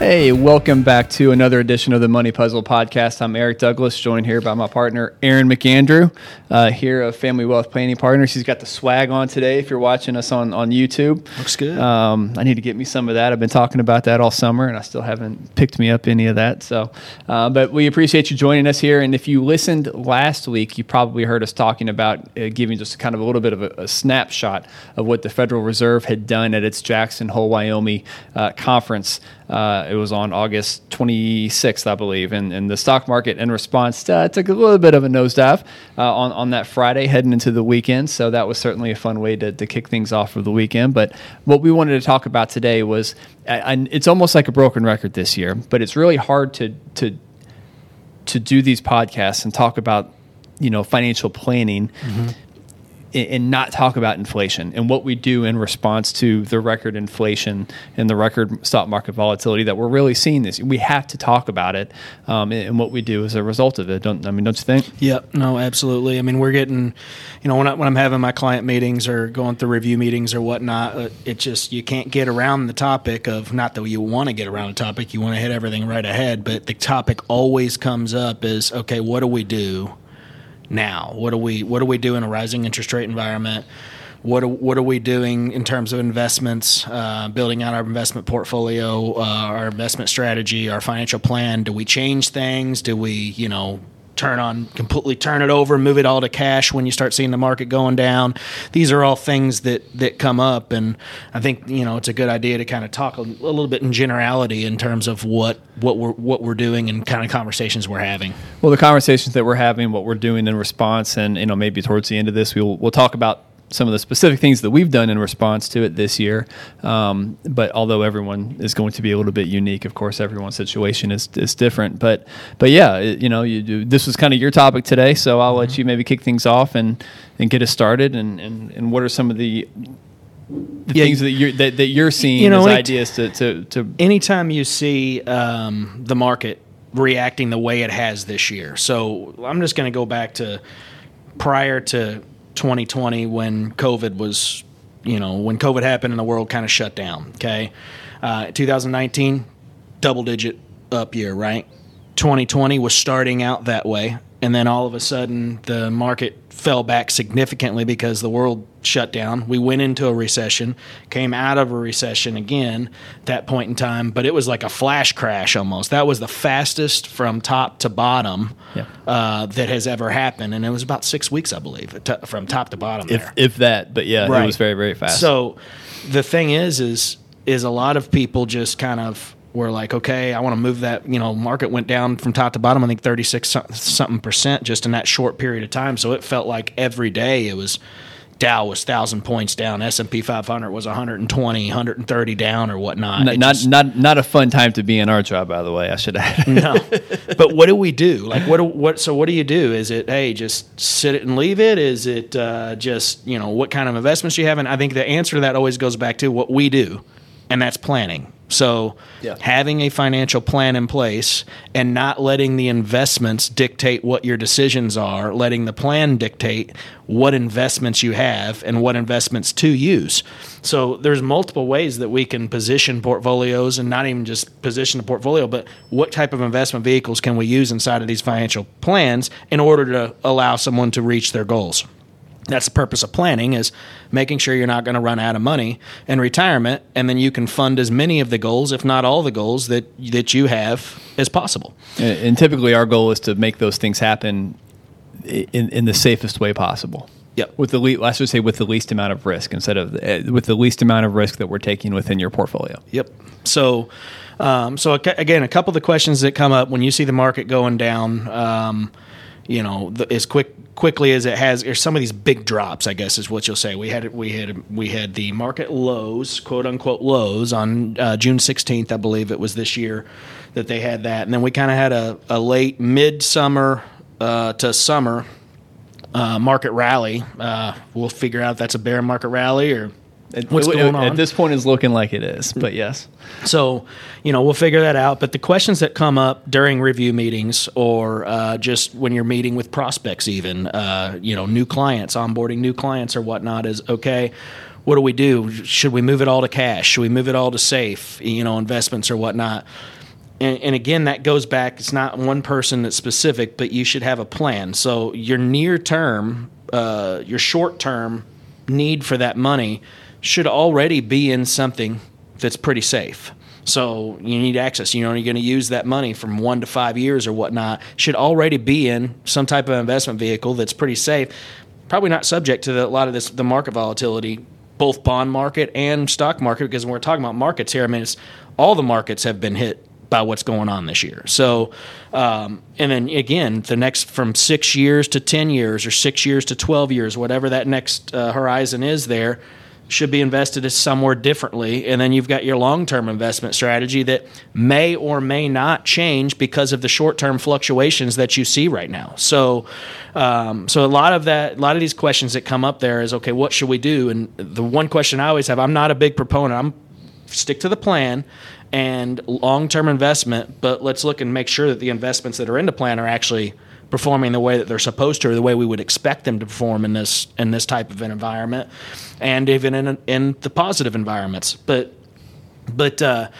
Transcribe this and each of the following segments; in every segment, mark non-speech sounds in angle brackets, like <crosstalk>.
Hey, welcome back to another edition of the Money Puzzle Podcast. I'm Eric Douglas, joined here by my partner Aaron McAndrew, uh, here of Family Wealth Planning Partners. He's got the swag on today. If you're watching us on on YouTube, Looks good. Um, I need to get me some of that. I've been talking about that all summer, and I still haven't picked me up any of that. So, uh, but we appreciate you joining us here. And if you listened last week, you probably heard us talking about uh, giving just kind of a little bit of a, a, snapshot of what the Federal Reserve had done at its Jackson Hole, Wyoming uh, conference. It was on August 26th, I believe, and, and the stock market in response uh, took a little bit of a nosedive uh, on on that Friday heading into the weekend. So that was certainly a fun way to, to kick things off for the weekend. But what we wanted to talk about today was, and it's almost like a broken record this year, but it's really hard to to to do these podcasts and talk about you know financial planning mm-hmm and not talk about inflation and what we do in response to the record inflation and the record stock market volatility that we're really seeing this. We have to talk about it um, and what we do as a result of it. Don't I mean? Don't you think? Yeah, No, absolutely. I mean, we're getting, you know, when, I, when I'm having my client meetings or going through review meetings or whatnot, uh, it just you can't get around the topic of not that you want to get around the topic, you want to hit everything right ahead, but the topic always comes up is okay, what do we do? Now? What do we what do we do in a rising interest rate environment? What are, what are we doing in terms of investments, uh, building out our investment portfolio, uh, our investment strategy, our financial plan? Do we change things? Do we, you know, turn on completely turn it over move it all to cash when you start seeing the market going down. These are all things that that come up and i think you know it's a good idea to kind of talk a, a little bit in generality in terms of what what we're what we're doing and kind of conversations we're having. Well the conversations that we're having what we're doing in response and you know maybe towards the end of this we'll we'll talk about some of the specific things that we've done in response to it this year. Um, but although everyone is going to be a little bit unique, of course, everyone's situation is, is different. But but yeah, it, you know, you do, this was kind of your topic today, so I'll mm-hmm. let you maybe kick things off and and get us started. And and, and what are some of the the yeah, things that you're that, that you're seeing you know, as ideas to, to, to anytime you see um, the market reacting the way it has this year. So I'm just going to go back to prior to 2020 when COVID was, you know, when COVID happened and the world kind of shut down. Okay. Uh, 2019, double digit up year, right? 2020 was starting out that way and then all of a sudden the market fell back significantly because the world shut down. We went into a recession, came out of a recession again at that point in time, but it was like a flash crash almost. That was the fastest from top to bottom yeah. uh, that has ever happened, and it was about six weeks, I believe, from top to bottom. If there. if that, but yeah, right. it was very very fast. So the thing is, is is a lot of people just kind of were like, okay, I want to move that. You know, market went down from top to bottom. I think thirty six something percent just in that short period of time. So it felt like every day it was Dow was thousand points down. S and P 500 was 120, 130 down or whatnot. Not, not, not not a fun time to be in our job, by the way. I should add. <laughs> no, but what do we do? Like what? Do, what? So what do you do? Is it hey, just sit it and leave it? Is it uh, just you know what kind of investments you have? And I think the answer to that always goes back to what we do, and that's planning. So, yeah. having a financial plan in place and not letting the investments dictate what your decisions are, letting the plan dictate what investments you have and what investments to use. So, there's multiple ways that we can position portfolios and not even just position a portfolio, but what type of investment vehicles can we use inside of these financial plans in order to allow someone to reach their goals that's the purpose of planning is making sure you're not going to run out of money in retirement and then you can fund as many of the goals if not all the goals that that you have as possible and typically our goal is to make those things happen in, in the safest way possible Yep. With the least, let's just say with the least amount of risk instead of uh, with the least amount of risk that we're taking within your portfolio. Yep. So, um, so again, a couple of the questions that come up when you see the market going down, um, you know, the, as quick quickly as it has, or some of these big drops, I guess is what you'll say. We had we had we had the market lows, quote unquote lows, on uh, June 16th, I believe it was this year that they had that, and then we kind of had a, a late midsummer uh, to summer uh, market rally. Uh, we'll figure out if that's a bear market rally or what's it, going on. At this point, is looking like it is, but yes. So, you know, we'll figure that out. But the questions that come up during review meetings or uh, just when you're meeting with prospects, even, uh, you know, new clients, onboarding new clients or whatnot, is okay. what do we do? Should we move it all to cash? Should we move it all to safe, you know, investments or whatnot? And, and again, that goes back. It's not one person that's specific, but you should have a plan. So your near term, uh, your short term need for that money should already be in something that's pretty safe. So you need access. You know, you're going to use that money from one to five years or whatnot. Should already be in some type of investment vehicle that's pretty safe. Probably not subject to the, a lot of this the market volatility, both bond market and stock market. Because when we're talking about markets here, I mean, it's, all the markets have been hit by what's going on this year. So, um, and then again, the next from six years to 10 years or six years to 12 years, whatever that next uh, horizon is there, should be invested somewhere differently. And then you've got your long term investment strategy that may or may not change because of the short term fluctuations that you see right now. So, um, so a lot of that, a lot of these questions that come up there is okay, what should we do? And the one question I always have, I'm not a big proponent. I'm stick to the plan and long term investment, but let's look and make sure that the investments that are in the plan are actually performing the way that they're supposed to, or the way we would expect them to perform in this in this type of an environment, and even in in the positive environments. But but uh,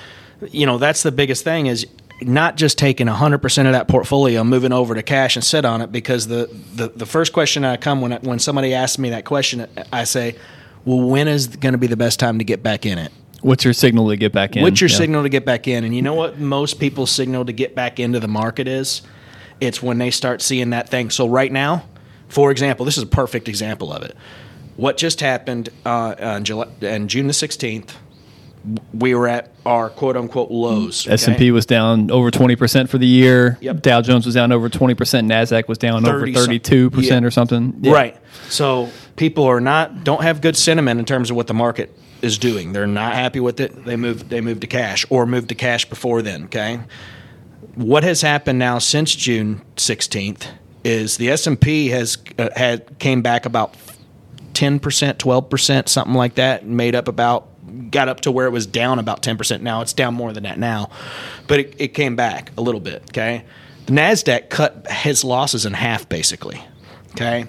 you know that's the biggest thing is not just taking 100% of that portfolio moving over to cash and sit on it because the, the, the first question I come when, when somebody asks me that question I say well when is going to be the best time to get back in it What's your signal to get back in? What's your yeah. signal to get back in? And you know what most people's signal to get back into the market is? It's when they start seeing that thing. So right now, for example, this is a perfect example of it. What just happened uh, on, July, on June the 16th, we were at our quote unquote lows. Okay? S&P was down over 20% for the year. Yep. Dow Jones was down over 20%. NASDAQ was down over 32% yeah. or something. Yeah. Right. So people are not, don't have good sentiment in terms of what the market is doing. They're not happy with it. They move they move to cash or move to cash before then. Okay, what has happened now since June sixteenth is the S and P has uh, had came back about ten percent, twelve percent, something like that, and made up about got up to where it was down about ten percent. Now it's down more than that now, but it, it came back a little bit. Okay, the Nasdaq cut his losses in half basically. Okay.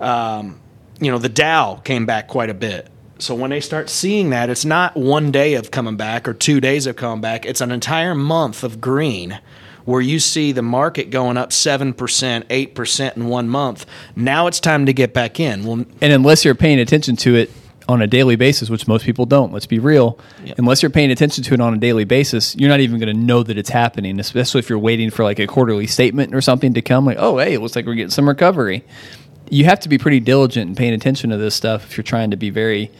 Um, you know the Dow came back quite a bit. So when they start seeing that, it's not one day of coming back or two days of coming back. It's an entire month of green where you see the market going up 7%, 8% in one month. Now it's time to get back in. Well, and unless you're paying attention to it on a daily basis, which most people don't, let's be real, unless you're paying attention to it on a daily basis, you're not even going to know that it's happening, especially if you're waiting for like a quarterly statement or something to come like, "Oh, hey, it looks like we're getting some recovery." You have to be pretty diligent in paying attention to this stuff if you're trying to be very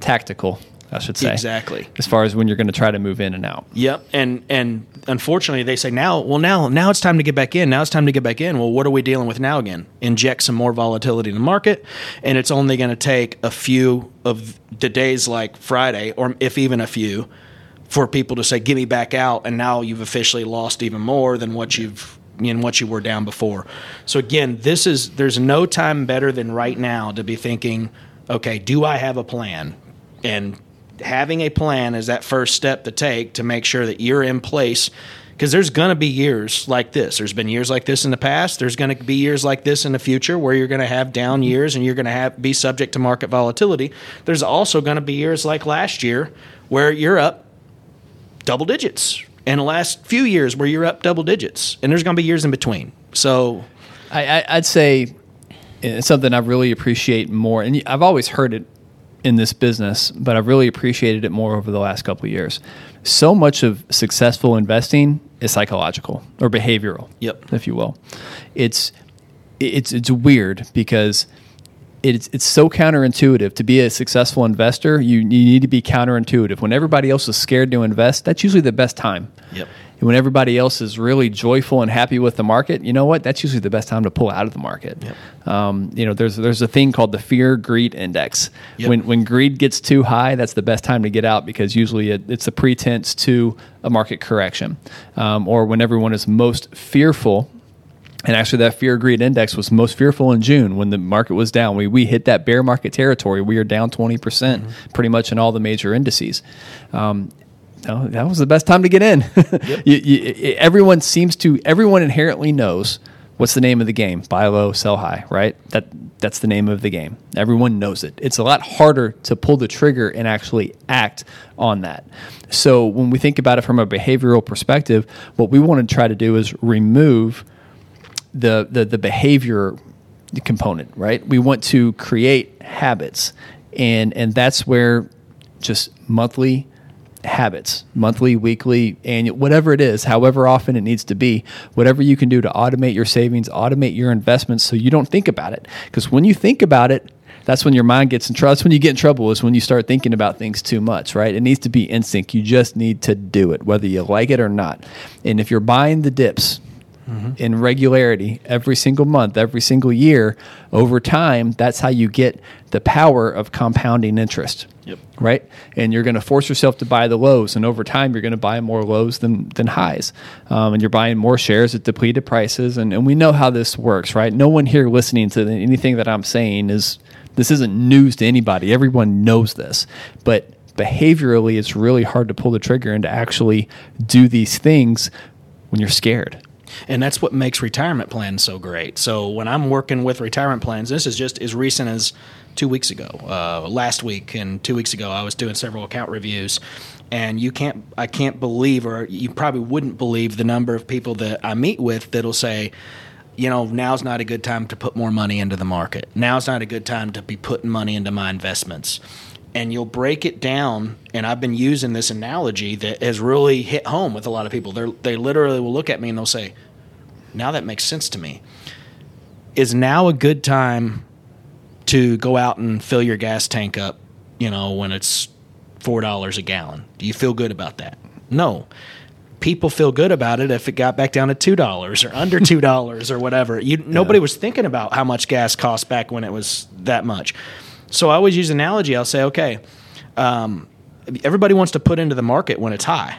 tactical. I should say exactly as far as when you're going to try to move in and out. Yep, and and unfortunately they say now, well now now it's time to get back in. Now it's time to get back in. Well, what are we dealing with now again? Inject some more volatility in the market, and it's only going to take a few of the days like Friday, or if even a few, for people to say, "Give me back out," and now you've officially lost even more than what you've in what you were down before. So again, this is there's no time better than right now to be thinking, okay, do I have a plan? and having a plan is that first step to take to make sure that you're in place because there's going to be years like this. There's been years like this in the past. There's going to be years like this in the future where you're going to have down years and you're going to have be subject to market volatility. There's also going to be years like last year where you're up double digits, and the last few years where you're up double digits, and there's going to be years in between. So, I, I'd say eh, it's something I really appreciate more, and I've always heard it in this business, but I've really appreciated it more over the last couple of years. So much of successful investing is psychological or behavioral, yep. if you will. It's it's it's weird because it's it's so counterintuitive to be a successful investor. You you need to be counterintuitive. When everybody else is scared to invest, that's usually the best time. Yep. And when everybody else is really joyful and happy with the market, you know what? That's usually the best time to pull out of the market. Yep. Um, you know, there's there's a thing called the fear greed index. Yep. When when greed gets too high, that's the best time to get out because usually it, it's a pretense to a market correction, um, or when everyone is most fearful and actually, that fear greed index was most fearful in June when the market was down. We, we hit that bear market territory. We are down 20% mm-hmm. pretty much in all the major indices. Um, no, that was the best time to get in. <laughs> Yep. you, you, everyone seems to, everyone inherently knows what's the name of the game buy low, sell high, right? That That's the name of the game. Everyone knows it. It's a lot harder to pull the trigger and actually act on that. So when we think about it from a behavioral perspective, what we want to try to do is remove the the, the behavior component, right? We want to create habits, and and that's where just monthly habits, monthly, weekly, annual, whatever it is, however often it needs to be, whatever you can do to automate your savings, automate your investments so you don't think about it. Because when you think about it, that's when your mind gets in trouble. That's when you get in trouble, is when you start thinking about things too much, right? It needs to be instinct. You just need to do it, whether you like it or not. And if you're buying the dips, Mm-hmm. in regularity every single month, every single year, over time, that's how you get the power of compounding interest. Yep. Right? And you're going to force yourself to buy the lows, and over time, you're going to buy more lows than, than highs. Um, and you're buying more shares at depleted prices. And, and we know how this works, right? No one here listening to anything that I'm saying is this isn't news to anybody. Everyone knows this. But behaviorally, it's really hard to pull the trigger and to actually do these things when you're scared. And that's what makes retirement plans so great. So when I'm working with retirement plans, this is just as recent as two weeks ago, uh, last week and two weeks ago, I was doing several account reviews. And you can't, I can't believe, or you probably wouldn't believe the number of people that I meet with that'll say, you know, now's not a good time to put more money into the market. Now's not a good time to be putting money into my investments. And you'll break it down. And I've been using this analogy that has really hit home with a lot of people. They they literally will look at me and they'll say, "Now that makes sense to me." Is now a good time to go out and fill your gas tank up? You know, when it's four dollars a gallon. Do you feel good about that? No people feel good about it if it got back down to two dollars or under two dollars or whatever. You <laughs> nobody yeah. was thinking about how much gas cost back when it was that much. So I always use an analogy. I'll say, okay, um, everybody wants to put into the market when it's high.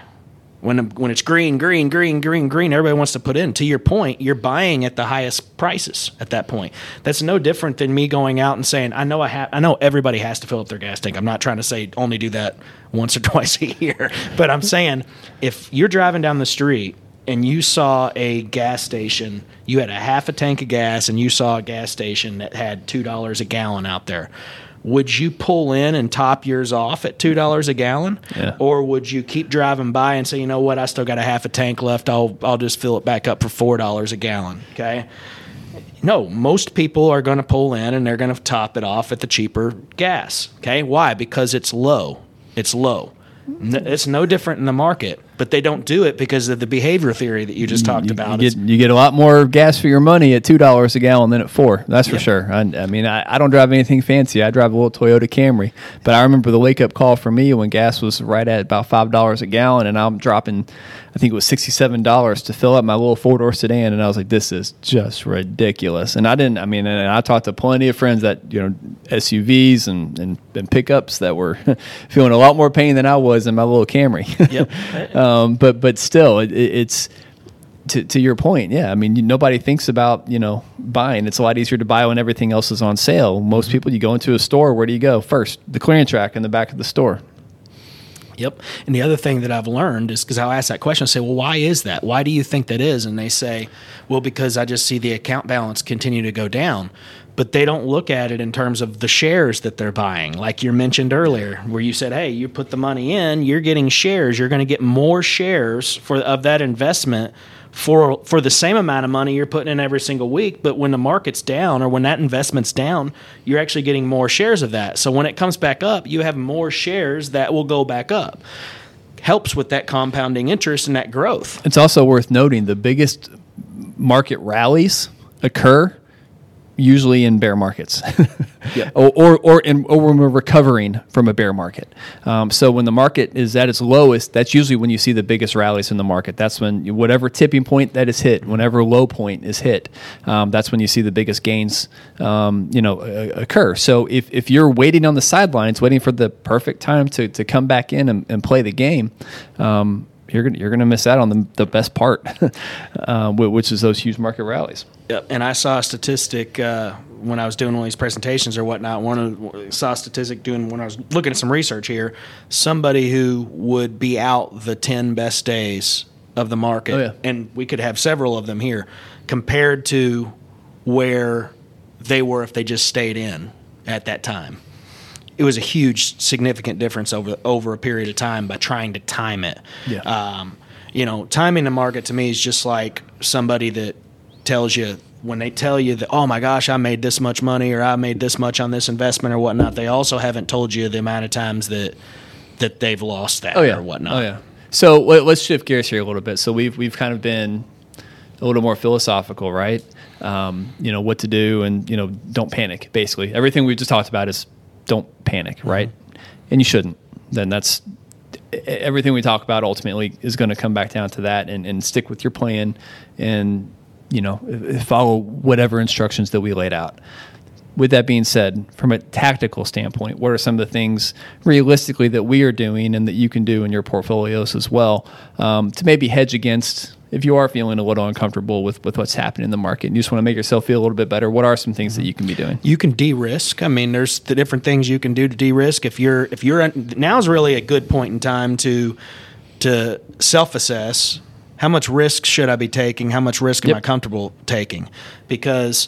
When, when it's green, green, green, green, green, everybody wants to put in. To your point, you're buying at the highest prices at that point. That's no different than me going out and saying, I know I have, I know everybody has to fill up their gas tank. I'm not trying to say only do that once or <laughs> twice a year, but I'm saying if you're driving down the street and you saw a gas station, you had a half a tank of gas, and you saw a gas station that had two dollars a gallon out there would you pull in and top yours off at two dollars a gallon, yeah. or would you keep driving by and say, you know what, I still got a half a tank left. I'll I'll just fill it back up for four dollars a gallon. Okay. No, most people are going to pull in and they're going to top it off at the cheaper gas. Okay, why? Because it's low. It's low. It's no different in the market but they don't do it because of the behavior theory that you just talked you, about. You get, you get, a lot more gas for your money at two dollars a gallon than at four. That's for sure. I, I mean, I, I, don't drive anything fancy. I drive a little Toyota Camry, but I remember the wake up call for me when gas was right at about five dollars a gallon, and I'm dropping, I think it was sixty seven dollars to fill up my little four door sedan, and I was like, this is just ridiculous. And I didn't. I mean, and I talked to plenty of friends that you know SUVs and and, and pickups that were <laughs> feeling a lot more pain than I was in my little Camry. Yep. <laughs> um, but but still, it, it's to, to your point, yeah. I mean, nobody thinks about you know buying. It's a lot easier to buy when everything else is on sale. Most mm-hmm. people, you go into a store. Where do you go first? The clearance rack in the back of the store. Yep. And the other thing that I've learned is because I'll ask that question, I say, well, why is that? Why do you think that is? And they say, well, because I just see the account balance continue to go down but they don't look at it in terms of the shares that they're buying. Like you mentioned earlier, where you said, "Hey, you put the money in, you're getting shares. You're going to get more shares for of that investment for for the same amount of money you're putting in every single week, but when the market's down or when that investment's down, you're actually getting more shares of that. So when it comes back up, you have more shares that will go back up. Helps with that compounding interest and that growth. It's also worth noting the biggest market rallies occur usually in bear markets, <laughs> yeah. or or or, in, or when we're recovering from a bear market. Um, so when the market is at its lowest, that's usually when you see the biggest rallies in the market. That's when you, whatever tipping point that is hit, whenever low point is hit, um, that's when you see the biggest gains, um, you know, uh, occur. So if, if you're waiting on the sidelines, waiting for the perfect time to, to come back in and, and play the game, um, you're gonna you're gonna miss out on the, the best part, <laughs> uh, which is those huge market rallies. Yep. And I saw a statistic uh, when I was doing one of these presentations or whatnot. One of saw a statistic doing when I was looking at some research here. Somebody who would be out the ten best days of the market, oh, yeah. and we could have several of them here, compared to where they were if they just stayed in at that time. It was a huge, significant difference over over a period of time by trying to time it. Yeah. Um, you know, timing the market to me is just like somebody that tells you when they tell you that, oh my gosh, I made this much money or I made this much on this investment or whatnot. They also haven't told you the amount of times that that they've lost that Oh yeah. or whatnot. Oh yeah. So let, let's shift gears here a little bit. So we've we've kind of been a little more philosophical, right? Um, you know what to do, and you know don't panic. Basically, everything we've just talked about is don't panic, right? And you shouldn't. Then that's everything we talk about. Ultimately, is going to come back down to that, and, and stick with your plan, and you know follow whatever instructions that we laid out with that being said, from a tactical standpoint, what are some of the things realistically that we are doing and that you can do in your portfolios as well um, to maybe hedge against if you are feeling a little uncomfortable with, with what's happening in the market and you just want to make yourself feel a little bit better? What are some things that you can be doing? you can de-risk. I mean, there's the different things you can do to de-risk. If you're if you're now's really a good point in time to to self-assess how much risk should I be taking? How much risk am Yep. I comfortable taking? Because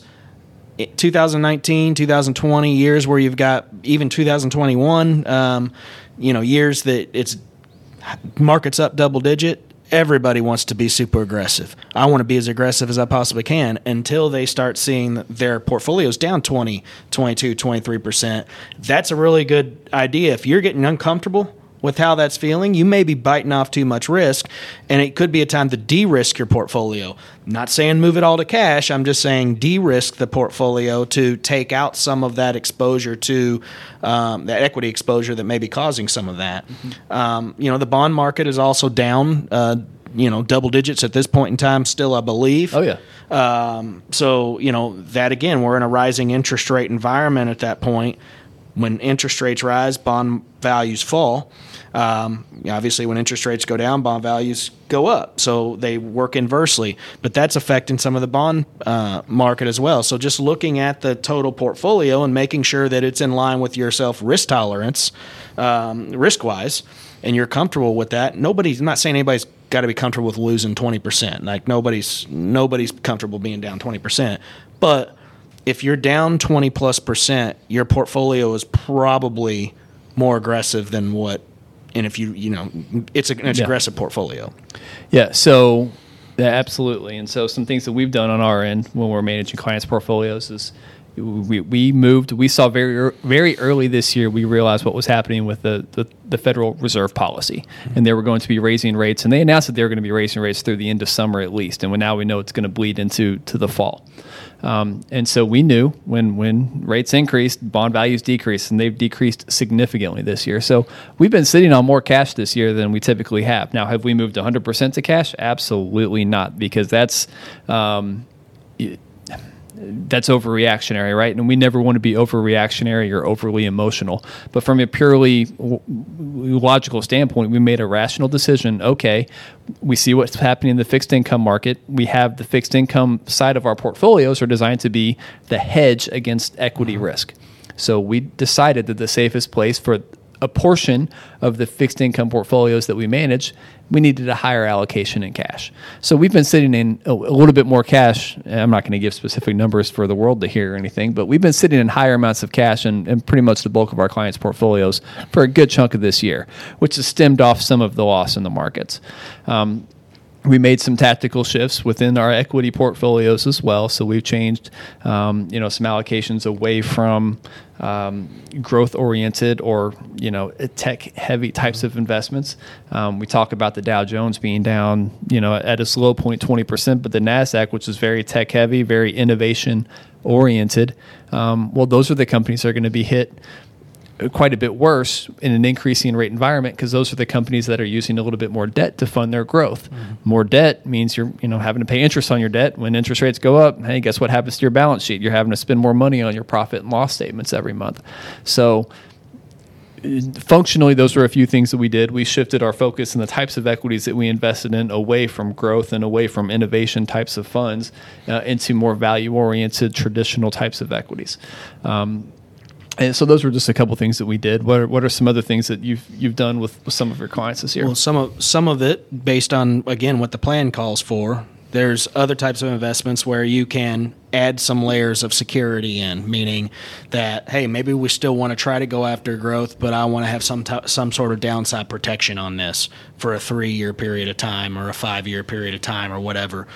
2019, 2020 years where you've got even 2021, um, you know, years that it's markets up double digit. Everybody wants to be super aggressive. I want to be as aggressive as I possibly can until they start seeing their portfolios down 20, 22, 23%. That's a really good idea. If you're getting uncomfortable with how that's feeling, you may be biting off too much risk, and it could be a time to de risk your portfolio. not saying move it all to cash, I'm just saying de risk the portfolio to take out some of that exposure to um, that equity exposure that may be causing some of that. Um, you know, the bond market is also down. Uh, you know, double digits at this point in time, still, I believe. Oh, yeah. Um, so, you know, that again, we're in a rising interest rate environment at that point. When interest rates rise, bond values fall. Um, obviously, when interest rates go down, bond values go up. So they work inversely. But that's affecting some of the bond uh, market as well. So just looking at the total portfolio and making sure that it's in line with your self risk tolerance, um, risk wise, and you're comfortable with that. Nobody's I'm not saying anybody's got to be comfortable with losing 20%. Like nobody's nobody's comfortable being down 20%. But if you're down 20 plus percent, your portfolio is probably more aggressive than what and if you you know it's, a, it's Yeah. aggressive portfolio. Yeah, so yeah, absolutely. And so some things that we've done on our end when we're managing clients' portfolios is we, we moved. We saw very very early this year. We realized what was happening with the, the, the Federal Reserve policy, and they were going to be raising rates. And they announced that they were going to be raising rates through the end of summer at least. And now we know it's going to bleed into to the fall. Um, and so we knew when when rates increased, bond values decreased, and they've decreased significantly this year. So we've been sitting on more cash this year than we typically have. Now, have we moved 100% to cash? Absolutely not, because that's um, y- that's overreactionary, right? And we never want to be overreactionary or overly emotional. But from a purely logical standpoint, we made a rational decision. Okay, we see what's happening in the fixed income market. We have the fixed income side of our portfolios are designed to be the hedge against equity risk. So we decided that the safest place for a portion of the fixed income portfolios that we manage, we needed a higher allocation in cash. So we've been sitting in a, little bit more cash. I'm not going to give specific numbers for the world to hear or anything, but we've been sitting in higher amounts of cash and, and pretty much the bulk of our clients' portfolios for a good chunk of this year, which has stemmed off some of the loss in the markets. Um, we made some tactical shifts within our equity portfolios as well. So we've changed, um, you know, some allocations away from um, growth-oriented or you know tech-heavy types of investments. Um, we talk about the Dow Jones being down, you know, at its low point, twenty percent, but the Nasdaq, which is very tech-heavy, very innovation-oriented, um, well, those are the companies that are going to be hit quite a bit worse in an increasing rate environment because those are the companies that are using a little bit more debt to fund their growth. More debt means you're you know having to pay interest on your debt. When interest rates go up, hey, guess what happens to your balance sheet? You're having to spend more money on your profit and loss statements every month. So functionally those were a few things that we did we shifted our focus and the types of equities that we invested in away from growth and away from innovation types of funds uh, into more value oriented traditional types of equities um, and so those were just a couple things that we did. What are, what are some other things that you've you've done with, with some of your clients this year? Well, some of some of it based on again what the plan calls for. There's other types of investments where you can add some layers of security in, meaning that hey, maybe we still want to try to go after growth, but I want to have some t- some sort of downside protection on this for a three year period of time or a five year period of time or whatever.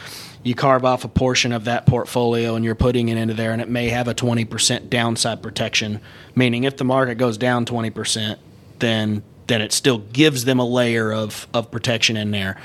You carve off a portion of that portfolio and you're putting it into there, and it may have a 20% downside protection, meaning if the market goes down 20%, then then it still gives them a layer of, of protection in there.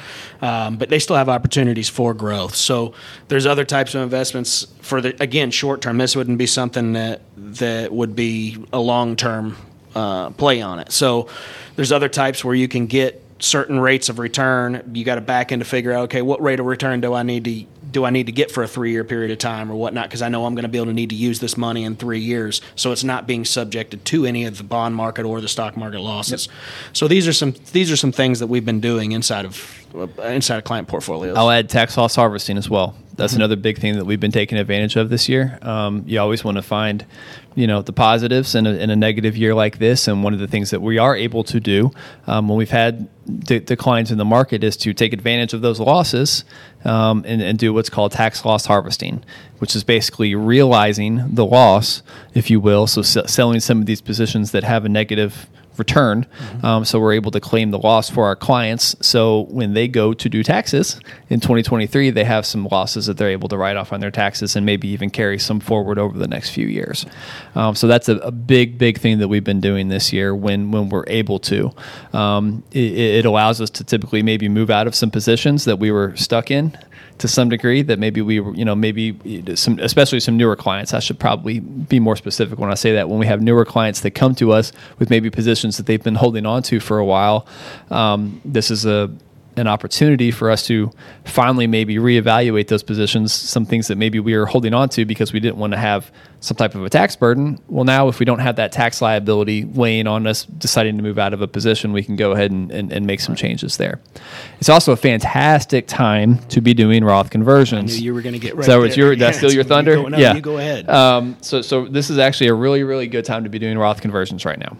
Um, but they still have opportunities for growth. So there's other types of investments for the again short term. This wouldn't be something that that would be a long term uh, play on it. So there's other types where you can get certain rates of return. You got to back in to figure out okay, what rate of return do I need to do I need to get for a three year period of time or whatnot? Because I know I'm going to be able to need to use this money in three years. So it's not being subjected to any of the bond market or the stock market losses. Yep. So these are some these are some things that we've been doing inside of inside of client portfolios. I'll add tax loss harvesting as well. That's mm-hmm. another big thing that we've been taking advantage of this year. Um, you always want to find, you know, the positives in a, in a, negative year like this. And one of the things that we are able to do um, when we've had de- declines in the market is to take advantage of those losses um, and, and do what's called tax loss harvesting, which is basically realizing the loss, if you will. So s- selling some of these positions that have a negative return. Mm-hmm. Um, so we're able to claim the loss for our clients. So when they go to do taxes in 2023, they have some losses that they're able to write off on their taxes and maybe even carry some forward over the next few years. Um, so that's a, a, big, big thing that we've been doing this year when when we're able to. Um, it, it allows us to typically maybe move out of some positions that we were stuck in to some degree that maybe we you know maybe some especially some newer clients i should probably be more specific when i say that. When we have newer clients that come to us with maybe positions that they've been holding on to for a while um, this is a an opportunity for us to finally maybe reevaluate those positions, some things that maybe we were holding on to because we didn't want to have some type of a tax burden. Well, now if we don't have that tax liability weighing on us deciding to move out of a position, we can go ahead and, and, and make some changes there. It's also a fantastic time to be doing Roth conversions. You were going to get right. So it's your that's still your thunder. Go, no, yeah, you go ahead. Um, so so this is actually a really really good time to be doing Roth conversions right now.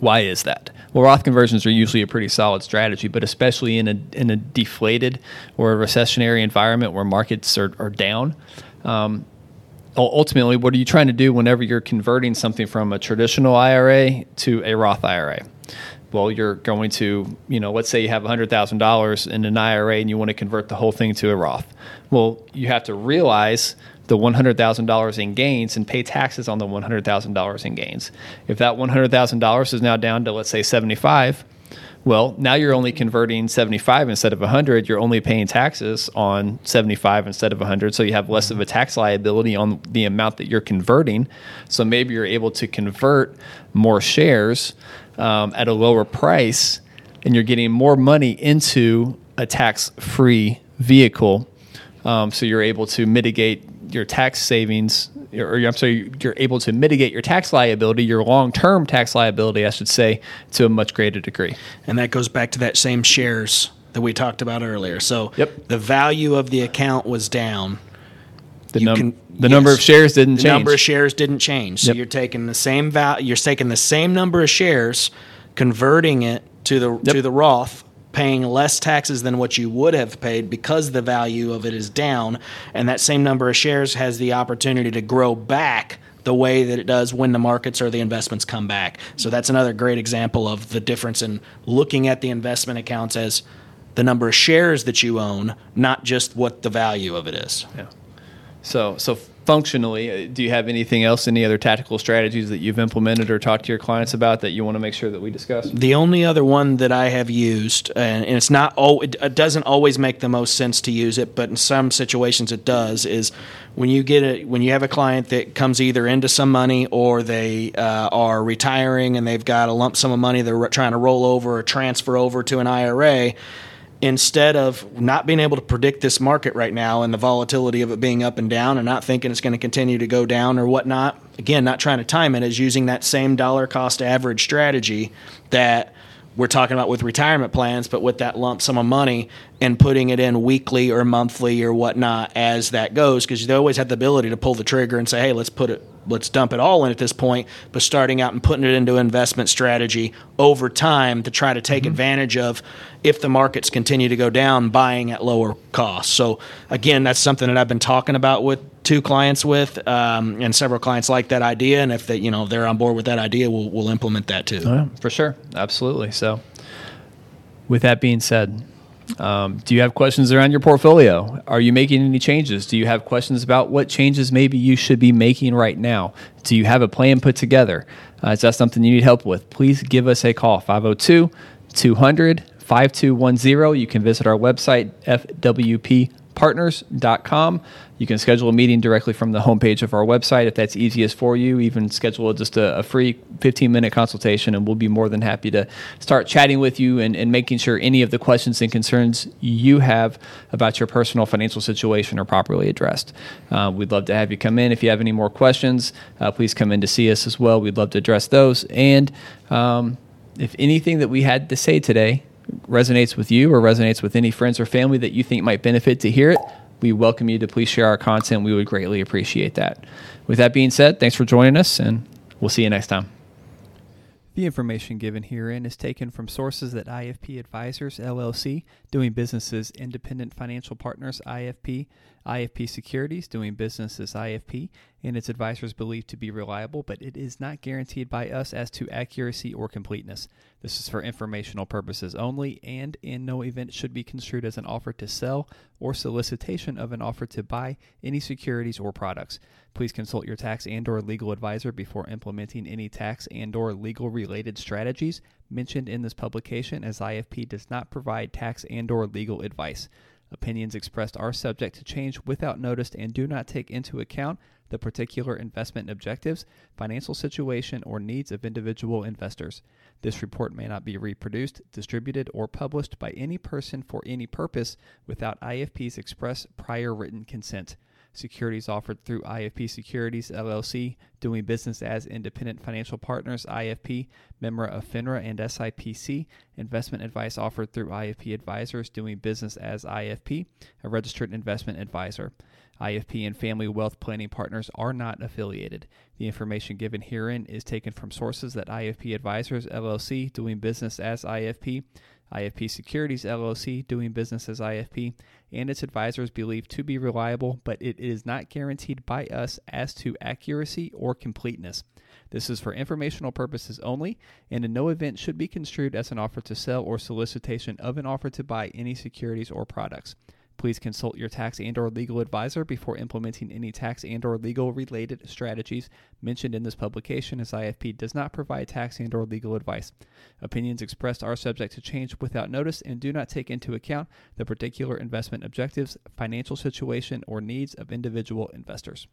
Why is that? Well, Roth conversions are usually a pretty solid strategy, but especially in a in a deflated or a recessionary environment where markets are, are down. Um, ultimately, what are you trying to do whenever you're converting something from a traditional IRA to a Roth IRA? Well, you're going to, you know, let's say you have $100,000 in an IRA and you want to convert the whole thing to a Roth. Well, you have to realize the $100,000 in gains and pay taxes on the $100,000 in gains. If that $100,000 is now down to let's say 75, well, now you're only converting 75 instead of 100. You're only paying taxes on 75 instead of 100. So you have less of a tax liability on the amount that you're converting. So maybe you're able to convert more shares um, at a lower price and you're getting more money into a tax free vehicle. Um, so you're able to mitigate your tax savings, or I'm sorry, you're able to mitigate your tax liability, your long term tax liability, I should say, to a much greater degree. And that goes back to that same shares that we talked about earlier. So yep. the value of the account was down. The, num- can, the yes, number of shares didn't the change. number of shares didn't change. So yep. you're taking the same value. You're taking the same number of shares, converting it to the yep. to the Roth paying less taxes than what you would have paid because the value of it is down, and that same number of shares has the opportunity to grow back the way that it does when the markets or the investments come back. So that's another great example of the difference in looking at the investment accounts as the number of shares that you own, not just what the value of it is. Yeah. So so functionally, uh, do you have anything else, any other tactical strategies that you've implemented or talked to your clients about that you want to make sure that we discuss? The only other one that I have used, and, it's not, oh, it, it doesn't always make the most sense to use it, but in some situations it does, is when you get a when you have a client that comes either into some money or they uh, are retiring and they've got a lump sum of money they're trying to roll over or transfer over to an IRA instead of not being able to predict this market right now and the volatility of it being up and down and not thinking it's going to continue to go down or whatnot, again, not trying to time it, is using that same dollar cost average strategy that we're talking about with retirement plans, but with that lump sum of money and putting it in weekly or monthly or whatnot as that goes, because they always have the ability to pull the trigger and say, hey, let's put it let's dump it all in at this point, but starting out and putting it into investment strategy over time to try to take mm-hmm. advantage of if the markets continue to go down, buying at lower costs. So again, that's something that I've been talking about with two clients with, um, and several clients like that idea. And if they, you know, they're on board with that idea, we'll, we'll implement that too. Oh, yeah, for sure, absolutely. So, with that being said, um, do you have questions around your portfolio? Are you making any changes? Do you have questions about what changes maybe you should be making right now? Do you have a plan put together? Uh, is that something you need help with? Please give us a call 502 200 5210. You can visit our website, FWP partners.com. You can schedule a meeting directly from the homepage of our website if that's easiest for you. Even schedule just a, a free 15 minute consultation, and we'll be more than happy to start chatting with you and, and, making sure any of the questions and concerns you have about your personal financial situation are properly addressed. Uh, we'd love to have you come in. If you have any more questions, uh, please come in to see us as well. We'd love to address those. And um, if anything that we had to say today resonates with you or resonates with any friends or family that you think might benefit to hear it, we welcome you to please share our content. We would greatly appreciate that. With that being said, thanks for joining us, and we'll see you next time. The information given herein is taken from sources that IFP Advisors LLC, doing business as Independent Financial Partners IFP, IFP Securities, doing business as IFP, and its advisors believed to be reliable, but it is not guaranteed by us as to accuracy or completeness. This is for informational purposes only, and in no event should be construed as an offer to sell or solicitation of an offer to buy any securities or products. Please consult your tax and or legal advisor before implementing any tax and or legal related strategies mentioned in this publication as IFP does not provide tax and or legal advice. Opinions expressed are subject to change without notice and do not take into account the particular investment objectives, financial situation, or needs of individual investors. This report may not be reproduced, distributed, or published by any person for any purpose without IFP's express prior written consent. Securities offered through IFP Securities LLC, doing business as Independent Financial Partners IFP, member of FINRA and SIPC. Investment advice offered through IFP Advisors, doing business as IFP, a registered investment advisor. IFP and Family Wealth Planning Partners are not affiliated. The information given herein is taken from sources that IFP Advisors LLC, doing business as IFP, IFP Securities LLC, doing business as IFP, and its advisors believed to be reliable, but it is not guaranteed by us as to accuracy or completeness. This is for informational purposes only, and in no event should be construed as an offer to sell or solicitation of an offer to buy any securities or products. Please consult your tax and or legal advisor before implementing any tax and or legal related strategies mentioned in this publication as IFP does not provide tax and or legal advice. Opinions expressed are subject to change without notice and do not take into account the particular investment objectives, financial situation, or needs of individual investors.